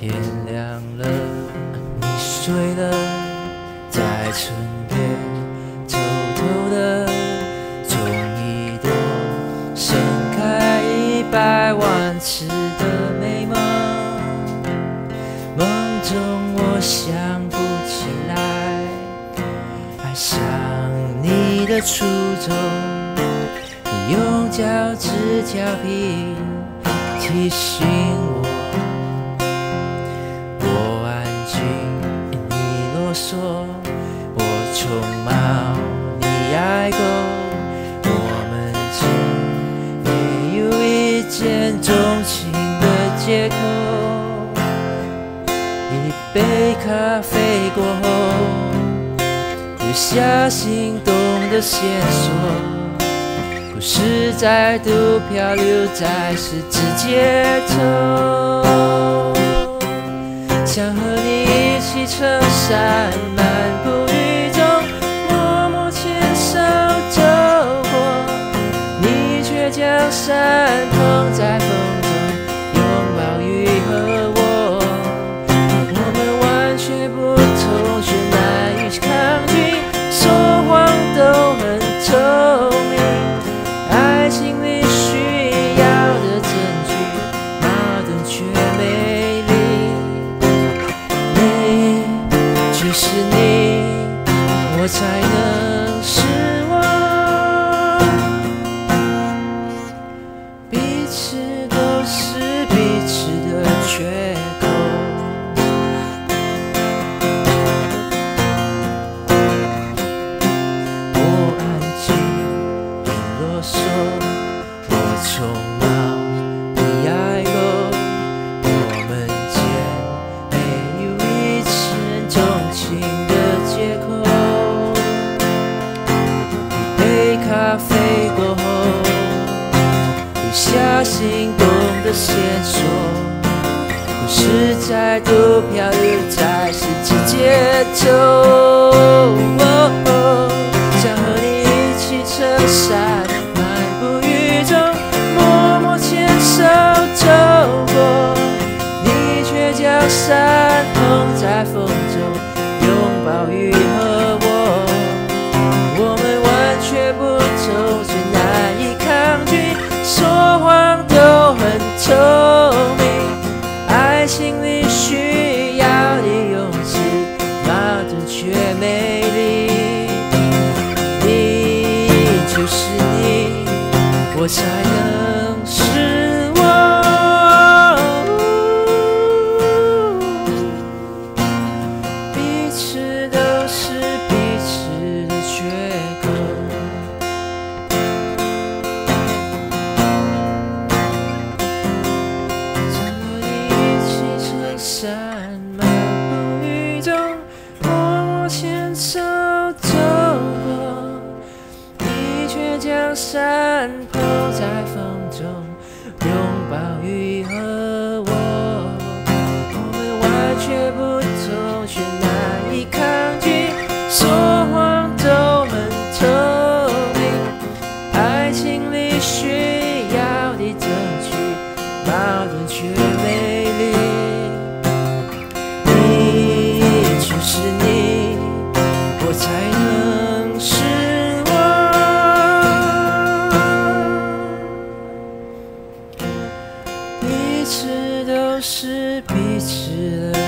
天亮了，你睡了，在春天偷偷的，种一朵盛开一百万次的美梦。梦中我想不起来爱上你的初衷，你用脚趾调皮提醒我。一见钟情的借口。一杯咖啡过后，留下心动的线索，故事再度漂流在十字街头，想和你一起撑伞。却将伞碰在风中，拥抱雨和我，我们完全不同却难以抗拒，说谎都很透明，爱情里需要的证据，矛盾却美丽。你就是你，我才心动的线索，故事再度漂流在十字街头。想和你一起撑伞，漫步雨中，默默牵手走过，你却将伞碰在风中，拥抱雨后我才能是我。彼此都是彼此的缺口。伞漫步雨中，默默牵手走过，你却将伞抛在风中，拥抱雨和我。我们完全不同，却难以抗拒，说谎都很透明，爱情里需要的证据，矛盾却美丽。你就是你，我才能。是彼此。